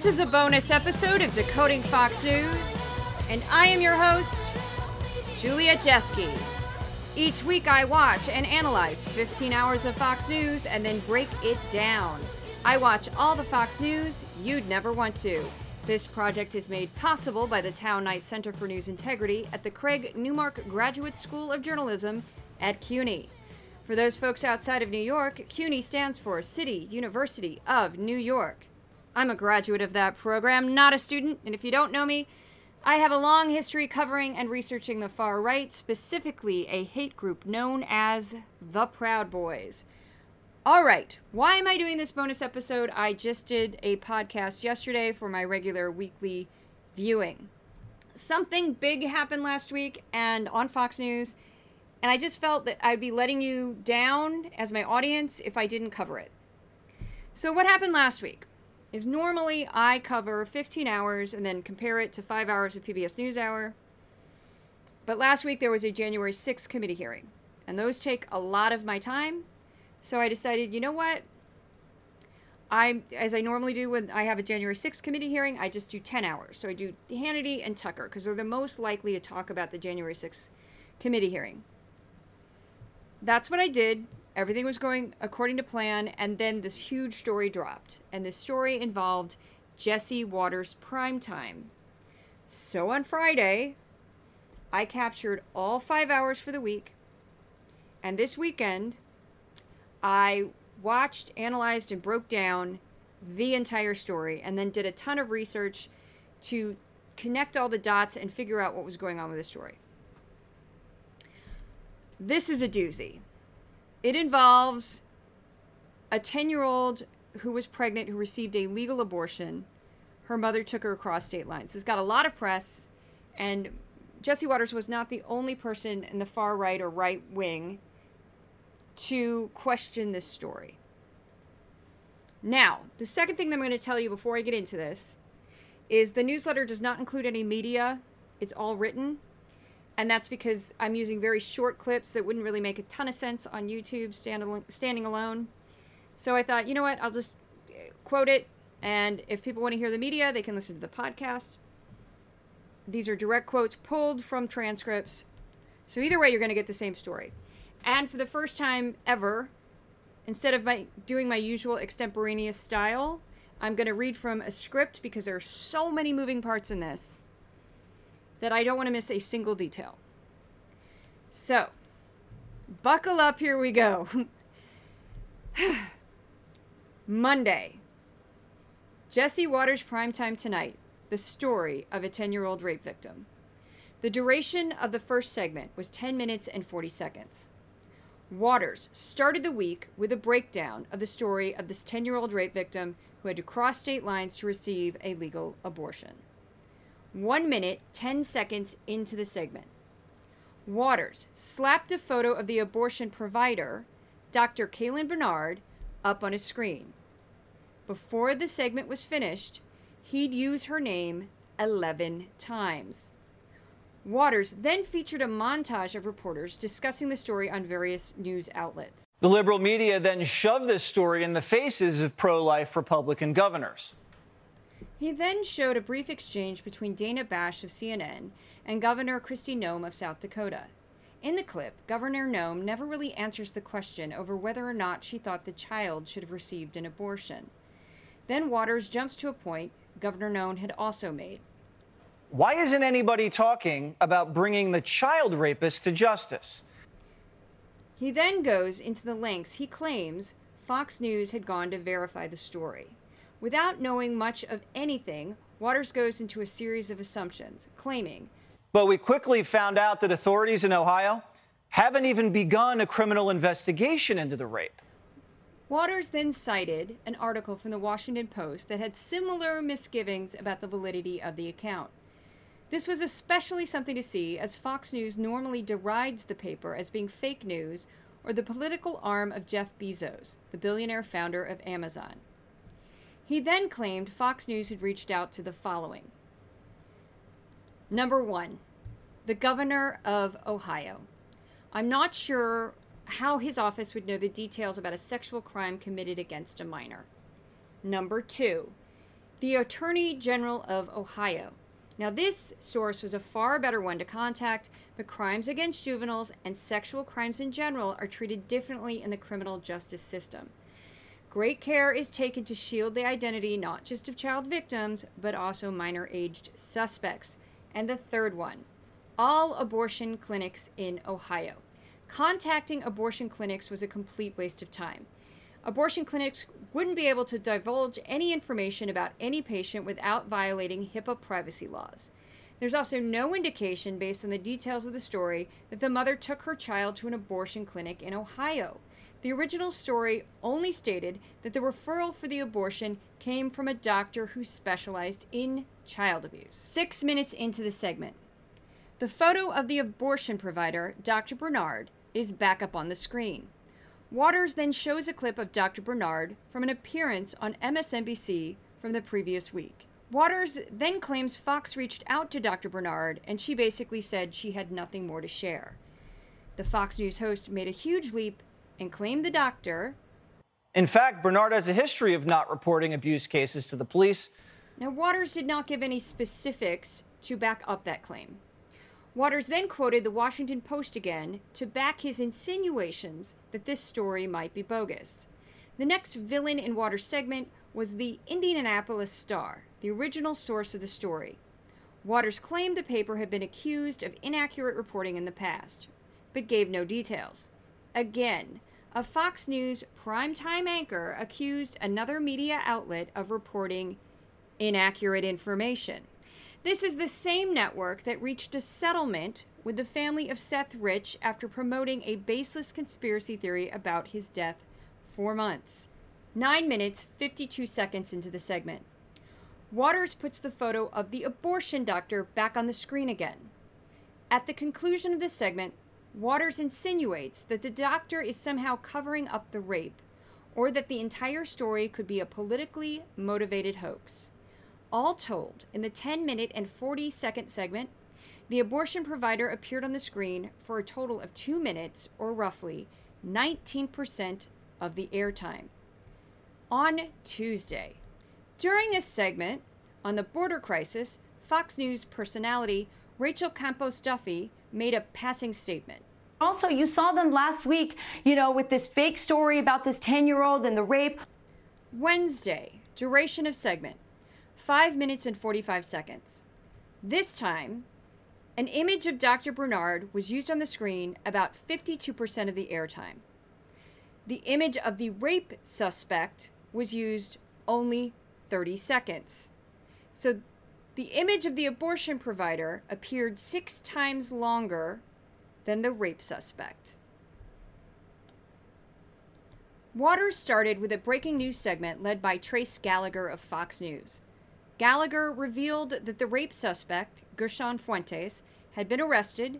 This is a bonus episode of Decoding Fox News, and I am your host, Julia Jeske. Each week I watch and analyze 15 hours of Fox News and then break it down. I watch all the Fox News you'd never want to. This project is made possible by the Tow-Knight Center for News Integrity at the Craig Newmark Graduate School of Journalism at CUNY. For those folks outside of New York, CUNY stands for City University of New York. I'm a graduate of that program, not a student, and if you don't know me, I have a long history covering and researching the far right, specifically a hate group known as the Proud Boys. All right, why am I doing this bonus episode? I just did a podcast yesterday for my regular weekly viewing. Something big happened last week and on Fox News, and I just felt that I'd be letting you down as my audience if I didn't cover it. So, what happened last week? Is normally I cover 15 hours and then compare it to five hours of PBS NewsHour. But last week there was a January 6th committee hearing, and those take a lot of my time. So I decided, you know what? I, as I normally do when I have a January 6th committee hearing, I just do 10 hours. So I do Hannity and Tucker because they're the most likely to talk about the January 6th committee hearing. That's what I did everything was going according to plan and then this huge story dropped. And this story involved jesse watters primetime. So on friday i captured all five hours for the week. And this weekend i watched analyzed and broke down the entire story and then did a ton of research to connect all the dots and figure out what was going on with the story. This is a doozy it involves a 10 year old who was pregnant who received a legal abortion. Her mother took her across state lines. This got a lot of press, and Jesse Watters was not the only person in the far right or right wing to question this story. Now, the second thing that I'm going to tell you before I get into this is the newsletter does not include any media, it's all written and that's because I'm using very short clips that wouldn't really make a ton of sense on YouTube stand, standing alone. So I thought, you know what, I'll just uh, quote it, and if people want to hear the media, they can listen to the podcast. These are direct quotes pulled from transcripts. So either way, you're going to get the same story. And for the first time ever, instead of my doing my usual extemporaneous style, I'm going to read from a script because there are so many moving parts in this that I don't want to miss a single detail. So, buckle up, here we go. Monday. Jesse Watters Primetime Tonight The Story of a 10 year old rape victim. The duration of the first segment was 10 minutes and 40 seconds. Watters started the week with a breakdown of the story of this 10 year old rape victim who had to cross state lines to receive a legal abortion. One minute, 10 seconds into the segment. Watters slapped a photo of the abortion provider, Dr. Caitlin Bernard, up on his screen. Before the segment was finished, he'd use her name 11 times. Watters then featured a montage of reporters discussing the story on various news outlets. The liberal media then shoved this story in the faces of pro life Republican governors. He then showed a brief exchange between Dana Bash of CNN and Governor Kristi Noem of South Dakota. In the clip, Governor Noem never really answers the question over whether or not she thought the child should have received an abortion. Then Watters jumps to a point Governor Noem had also made. Why isn't anybody talking about bringing the child rapist to justice? He then goes into the lengths he claims Fox News had gone to verify the story. Without knowing much of anything, Watters goes into a series of assumptions, claiming. But we quickly found out that authorities in Ohio haven't even begun a criminal investigation into the rape. Watters then cited an article from the Washington Post that had similar misgivings about the validity of the account. This was especially something to see as Fox News normally derides the paper as being fake news or the political arm of Jeff Bezos, the billionaire founder of Amazon. He then claimed Fox News had reached out to the following Number one, the governor of Ohio. I'm not sure how his office would know the details about a sexual crime committed against a minor. Number two, the Attorney General of Ohio. Now, this source was a far better one to contact, but crimes against juveniles and sexual crimes in general are treated differently in the criminal justice system. Great care is taken to shield the identity not just of child victims, but also minor aged suspects. And the third one all abortion clinics in Ohio. Contacting abortion clinics was a complete waste of time. Abortion clinics wouldn't be able to divulge any information about any patient without violating HIPAA privacy laws. There's also no indication, based on the details of the story, that the mother took her child to an abortion clinic in Ohio. The original story only stated that the referral for the abortion came from a doctor who specialized in child abuse. Six minutes into the segment, the photo of the abortion provider, Dr. Bernard, is back up on the screen. Watters then shows a clip of Dr. Bernard from an appearance on MSNBC from the previous week. Watters then claims Fox reached out to Dr. Bernard and she basically said she had nothing more to share. The Fox News host made a huge leap and claimed the doctor. In fact, Bernard has a history of not reporting abuse cases to the police. Now, Watters did not give any specifics to back up that claim. Watters then quoted the Washington Post again to back his insinuations that this story might be bogus. The next villain in Watters' segment was the Indianapolis Star, the original source of the story. Watters claimed the paper had been accused of inaccurate reporting in the past, but gave no details. Again, a Fox News primetime anchor accused another media outlet of reporting inaccurate information. This is the same network that reached a settlement with the family of Seth Rich after promoting a baseless conspiracy theory about his death four months. 9 minutes, 52 seconds into the segment. Watters puts the photo of the abortion doctor back on the screen again. At the conclusion of the segment, Watters insinuates that the doctor is somehow covering up the rape, or that the entire story could be a politically motivated hoax. All told, in the 10 minute and 40 second segment, the abortion provider appeared on the screen for a total of two minutes, or roughly 19% of the airtime. On Tuesday, during this segment on the border crisis, Fox News personality Rachel Campos Duffy made a passing statement. Also, you saw them last week, you know, with this fake story about this 10 year old and the rape. Wednesday, duration of segment 5 minutes and 45 seconds. This time, an image of Dr. Bernard was used on the screen about 52% of the airtime. The image of the rape suspect was used only 30 seconds. So the image of the abortion provider appeared six times longer than the rape suspect. Watters started with a breaking news segment led by Trace Gallagher of Fox News. Gallagher revealed that the rape suspect, Gershon Fuentes, had been arrested,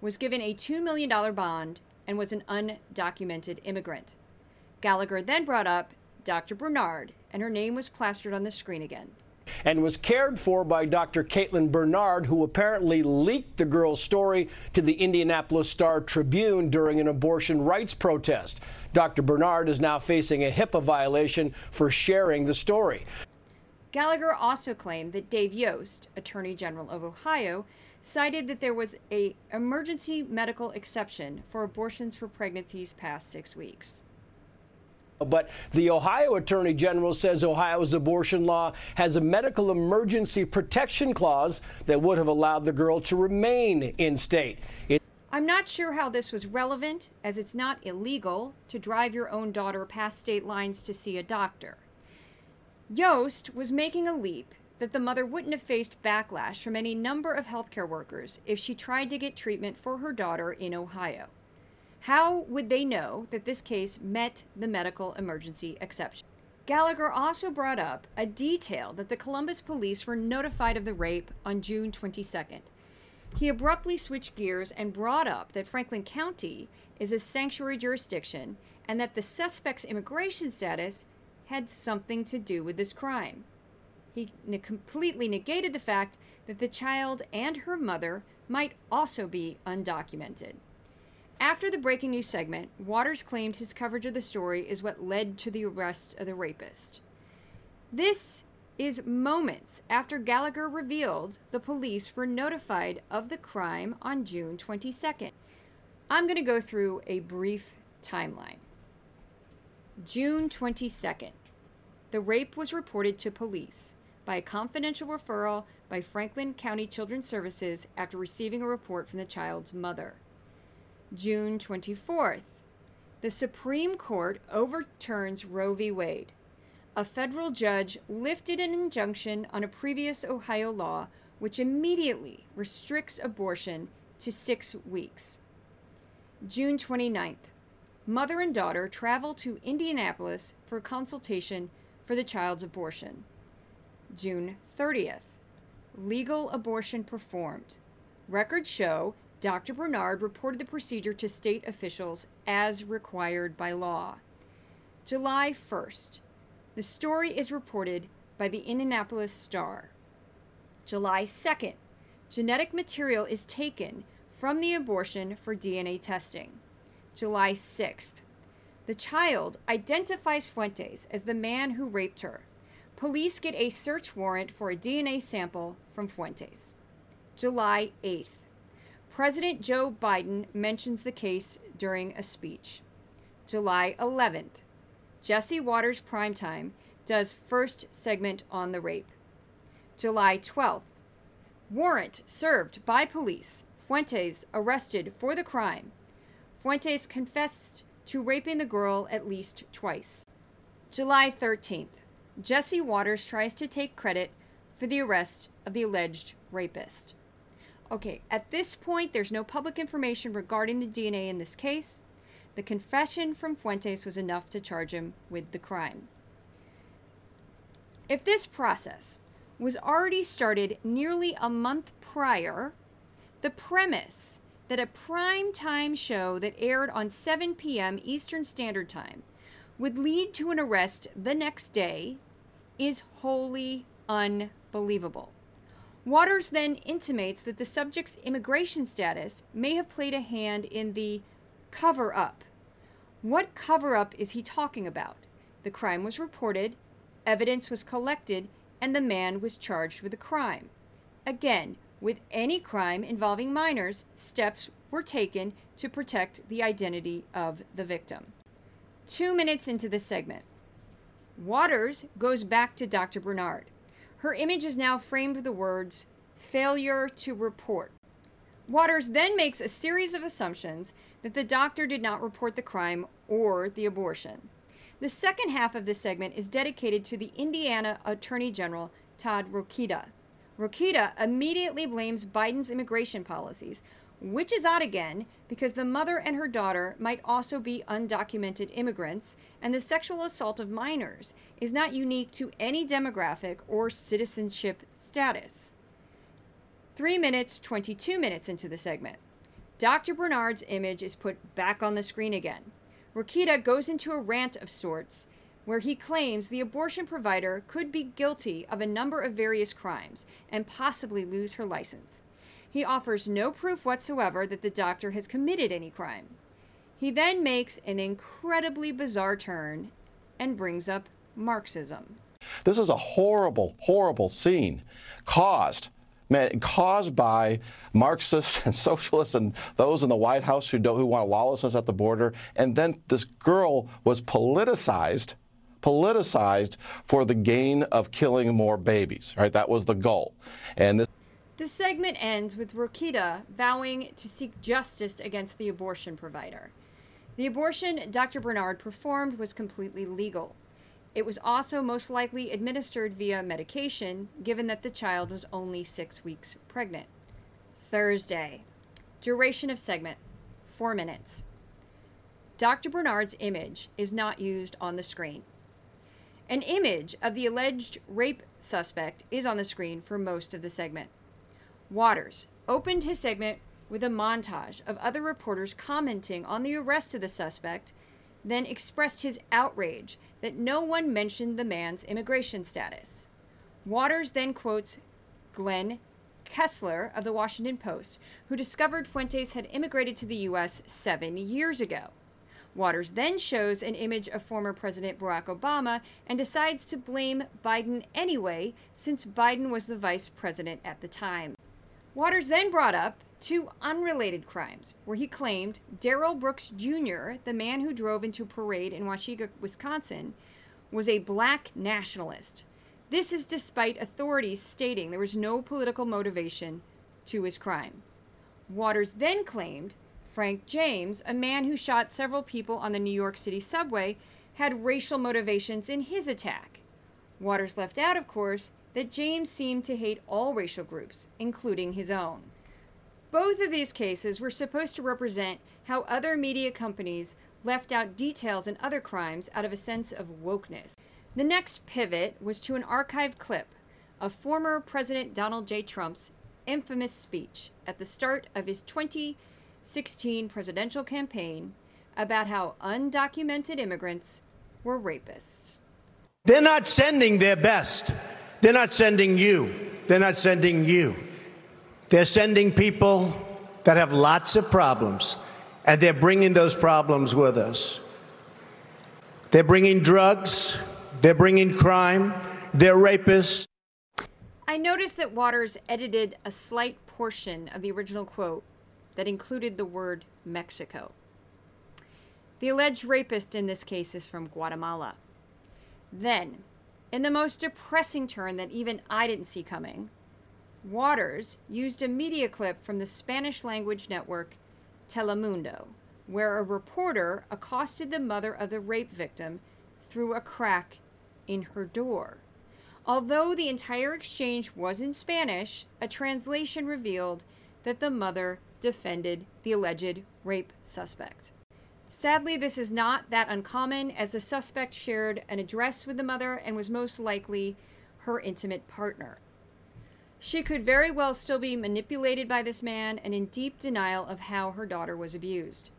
was given a $2 million bond, and was an undocumented immigrant. Gallagher then brought up Dr. Bernard, and her name was plastered on the screen again. And was cared for by Dr. Caitlin Bernard, who apparently leaked the girl's story to the Indianapolis Star Tribune during an abortion rights protest. Dr. Bernard is now facing a HIPAA violation for sharing the story. Gallagher also claimed that Dave Yost, Attorney General of Ohio, cited that there was a emergency medical exception for abortions for pregnancies past 6 weeks. But the Ohio Attorney General says Ohio's abortion law has a medical emergency protection clause that would have allowed the girl to remain in state. It I'm not sure how this was relevant, as it's not illegal to drive your own daughter past state lines to see a doctor. Yost was making a leap that the mother wouldn't have faced backlash from any number of healthcare workers if she tried to get treatment for her daughter in Ohio. How would they know that this case met the medical emergency exception? Gallagher also brought up a detail that the Columbus police were notified of the rape on June 22nd. He abruptly switched gears and brought up that Franklin County is a sanctuary jurisdiction and that the suspect's immigration status had something to do with this crime. He ne- completely negated the fact that the child and her mother might also be undocumented. After the breaking news segment, Watters claimed his coverage of the story is what led to the arrest of the rapist. This is moments after Gallagher revealed the police were notified of the crime on June 22nd. I'm going to go through a brief timeline. June 22nd. The rape was reported to police by a confidential referral by Franklin County Children's Services after receiving a report from the child's mother. June 24th. The Supreme Court overturns Roe v. Wade. A federal judge lifted an injunction on a previous Ohio law which immediately restricts abortion to six weeks. June 29th. Mother and daughter travel to Indianapolis for consultation for the child's abortion. June 30th. Legal abortion performed. Records show Dr. Bernard reported the procedure to state officials as required by law. July 1st. The story is reported by the Indianapolis Star. July 2nd. Genetic material is taken from the abortion for DNA testing. July 6th. The child identifies Fuentes as the man who raped her. Police get a search warrant for a DNA sample from Fuentes. July 8th. President Joe Biden mentions the case during a speech. July 11th. Jesse Watters Primetime does first segment on the rape. July 12th. Warrant served by police. Fuentes arrested for the crime. Fuentes confessed to raping the girl at least twice. July 13th. Jesse Watters tries to take credit for the arrest of the alleged rapist. Okay, at this point, there's no public information regarding the DNA in this case. The confession from Fuentes was enough to charge him with the crime. If this process was already started nearly a month prior, the premise that a prime time show that aired on 7 p.m. Eastern Standard Time would lead to an arrest the next day is wholly unbelievable. Watters then intimates that the subject's immigration status may have played a hand in the cover up. What cover up is he talking about? The crime was reported, evidence was collected, and the man was charged with a crime. Again, with any crime involving minors, steps were taken to protect the identity of the victim. Two minutes into the segment, Watters goes back to Dr. Bernard. Her image is now framed with the words, failure to report. Watters then makes a series of assumptions that the doctor did not report the crime or the abortion. The second half of this segment is dedicated to the Indiana Attorney General, Todd Rokita. Rokita immediately blames Biden's immigration policies, which is odd again because the mother and her daughter might also be undocumented immigrants, and the sexual assault of minors is not unique to any demographic or citizenship status. 3 minutes, 22 minutes into the segment. Dr. Bernard's image is put back on the screen again. Rokita goes into a rant of sorts where he claims the abortion provider could be guilty of a number of various crimes and possibly lose her license. He offers no proof whatsoever that the doctor has committed any crime. He then makes an incredibly bizarre turn and brings up Marxism. This is a horrible, horrible scene caused caused by Marxists and socialists and those in the White House who, who want lawlessness at the border. And then this girl was politicized politicized for the gain of killing more babies. Right, that was the goal. And this. The segment ends with Rokita vowing to seek justice against the abortion provider. The abortion Dr. Bernard performed was completely legal. It was also most likely administered via medication, given that the child was only six weeks pregnant. Thursday. Duration of segment 4 minutes. Dr. Bernard's image is not used on the screen. An image of the alleged rape suspect is on the screen for most of the segment. Watters opened his segment with a montage of other reporters commenting on the arrest of the suspect then expressed his outrage that no one mentioned the man's immigration status. Watters then quotes Glenn Kessler of the Washington Post, who discovered Fuentes had immigrated to the U.S. seven years ago. Watters then shows an image of former President Barack Obama and decides to blame Biden anyway, since Biden was the vice president at the time. Watters then brought up two unrelated crimes, where he claimed Darrell Brooks Jr., the man who drove into parade in Waukesha, Wisconsin, was a black nationalist. This is despite authorities stating there was no political motivation to his crime. Watters then claimed Frank James, a man who shot several people on the New York City subway, had racial motivations in his attack. Watters left out, of course, that James seemed to hate all racial groups, including his own. Both of these cases were supposed to represent how other media companies left out details in other crimes out of a sense of wokeness. The next pivot was to an archived clip of former President Donald J. Trump's infamous speech at the start of his 2016 presidential campaign about how undocumented immigrants were rapists. They're not sending their best. They're not sending you. They're not sending you. They're sending people that have lots of problems, and they're bringing those problems with us. They're bringing drugs, they're bringing crime, they're rapists. I noticed that Watters edited a slight portion of the original quote that included the word Mexico. The alleged rapist in this case is from Guatemala. Then, in the most depressing turn that even I didn't see coming, Watters used a media clip from the Spanish language network Telemundo, where a reporter accosted the mother of the rape victim through a crack in her door. Although the entire exchange was in Spanish, a translation revealed that the mother defended the alleged rape suspect. Sadly, this is not that uncommon, as the suspect shared an address with the mother and was most likely her intimate partner. She could very well still be manipulated by this man and in deep denial of how her daughter was abused.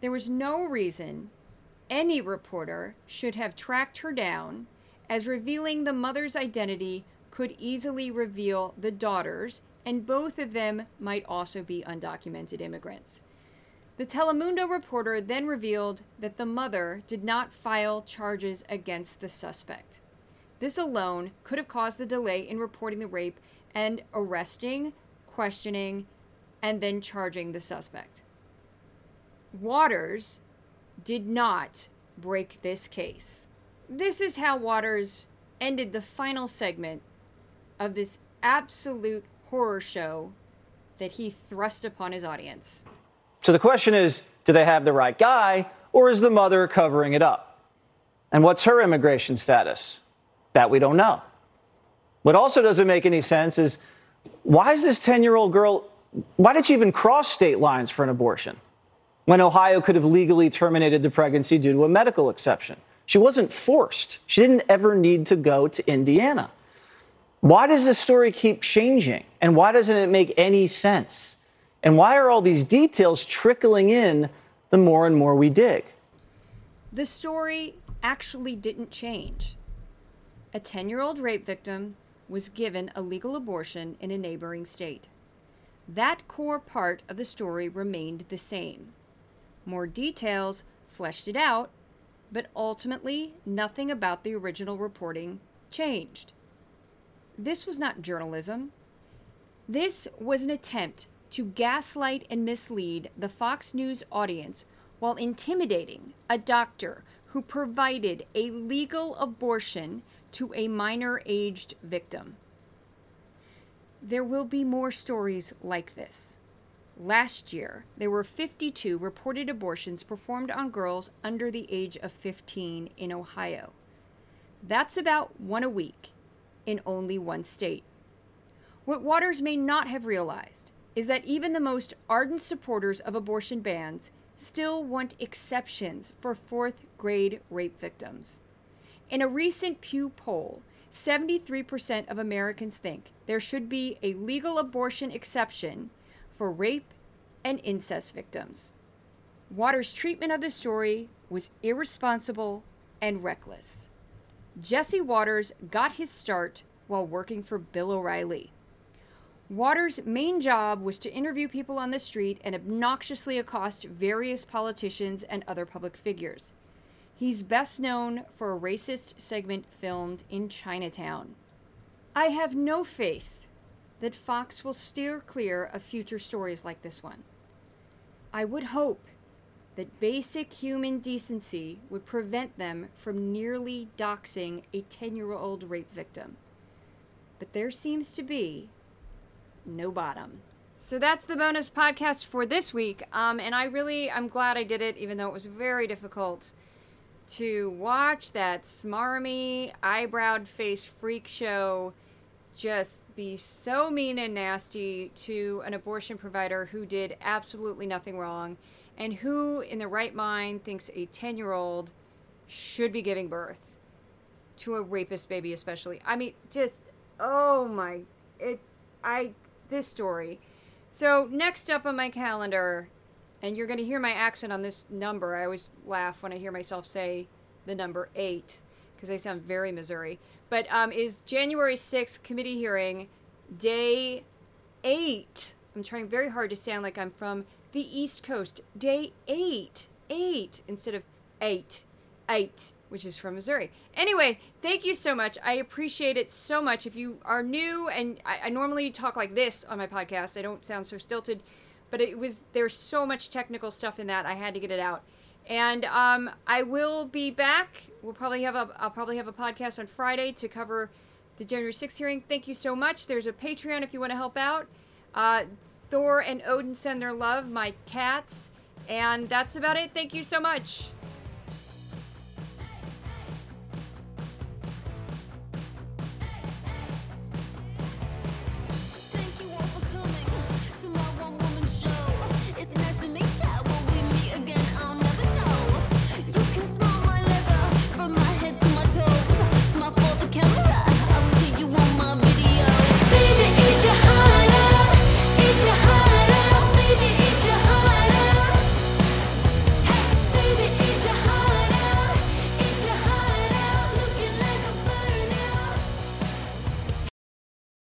There was no reason any reporter should have tracked her down, as revealing the mother's identity could easily reveal the daughter's, and both of them might also be undocumented immigrants. The Telemundo reporter then revealed that the mother did not file charges against the suspect. This alone could have caused the delay in reporting the rape and arresting, questioning, and then charging the suspect. Watters did not break this case. This is how Watters ended the final segment of this absolute horror show that he thrust upon his audience. So the question is do they have the right guy, or is the mother covering it up? And what's her immigration status? That we don't know. What also doesn't make any sense is why is this 10 year old girl, why did she even cross state lines for an abortion when Ohio could have legally terminated the pregnancy due to a medical exception? She wasn't forced. She didn't ever need to go to Indiana. Why does this story keep changing? And why doesn't it make any sense? And why are all these details trickling in the more and more we dig? The story actually didn't change. A 10 year old rape victim was given a legal abortion in a neighboring state. That core part of the story remained the same. More details fleshed it out, but ultimately nothing about the original reporting changed. This was not journalism. This was an attempt to gaslight and mislead the Fox News audience while intimidating a doctor who provided a legal abortion to a minor aged victim. There will be more stories like this. Last year, there were 52 reported abortions performed on girls under the age of 15 in Ohio. That's about one a week in only one state. What Watters may not have realized is that even the most ardent supporters of abortion bans still want exceptions for fourth grade rape victims. In a recent Pew poll, 73% of Americans think there should be a legal abortion exception for rape and incest victims. Watters' treatment of the story was irresponsible and reckless. Jesse Watters got his start while working for Bill O'Reilly. Watters' main job was to interview people on the street and obnoxiously accost various politicians and other public figures. He's best known for a racist segment filmed in Chinatown. I have no faith that Fox will steer clear of future stories like this one. I would hope that basic human decency would prevent them from nearly doxing a 10 year old rape victim. But there seems to be no bottom. So that's the bonus podcast for this week. Um, and I really, I'm glad I did it, even though it was very difficult to watch that smarmy, eyebrowed face freak show just be so mean and nasty to an abortion provider who did absolutely nothing wrong and who, in the right mind, thinks a 10 year old should be giving birth to a rapist baby, especially. I mean, just, oh my, it, I, this story. So, next up on my calendar, and you're going to hear my accent on this number. I always laugh when I hear myself say the number eight because they sound very Missouri. But um, is January 6th committee hearing, day eight. I'm trying very hard to sound like I'm from the East Coast. Day eight, eight instead of eight, eight, which is from Missouri. Anyway, thank you so much. I appreciate it so much. If you are new, and I, I normally talk like this on my podcast, I don't sound so stilted, but it was there's so much technical stuff in that I had to get it out. And um, I will be back. We'll probably have a I'll probably have a podcast on Friday to cover the January 6th hearing. Thank you so much. There's a Patreon if you want to help out. Uh, Thor and Odin send their love, my cats. And that's about it. Thank you so much.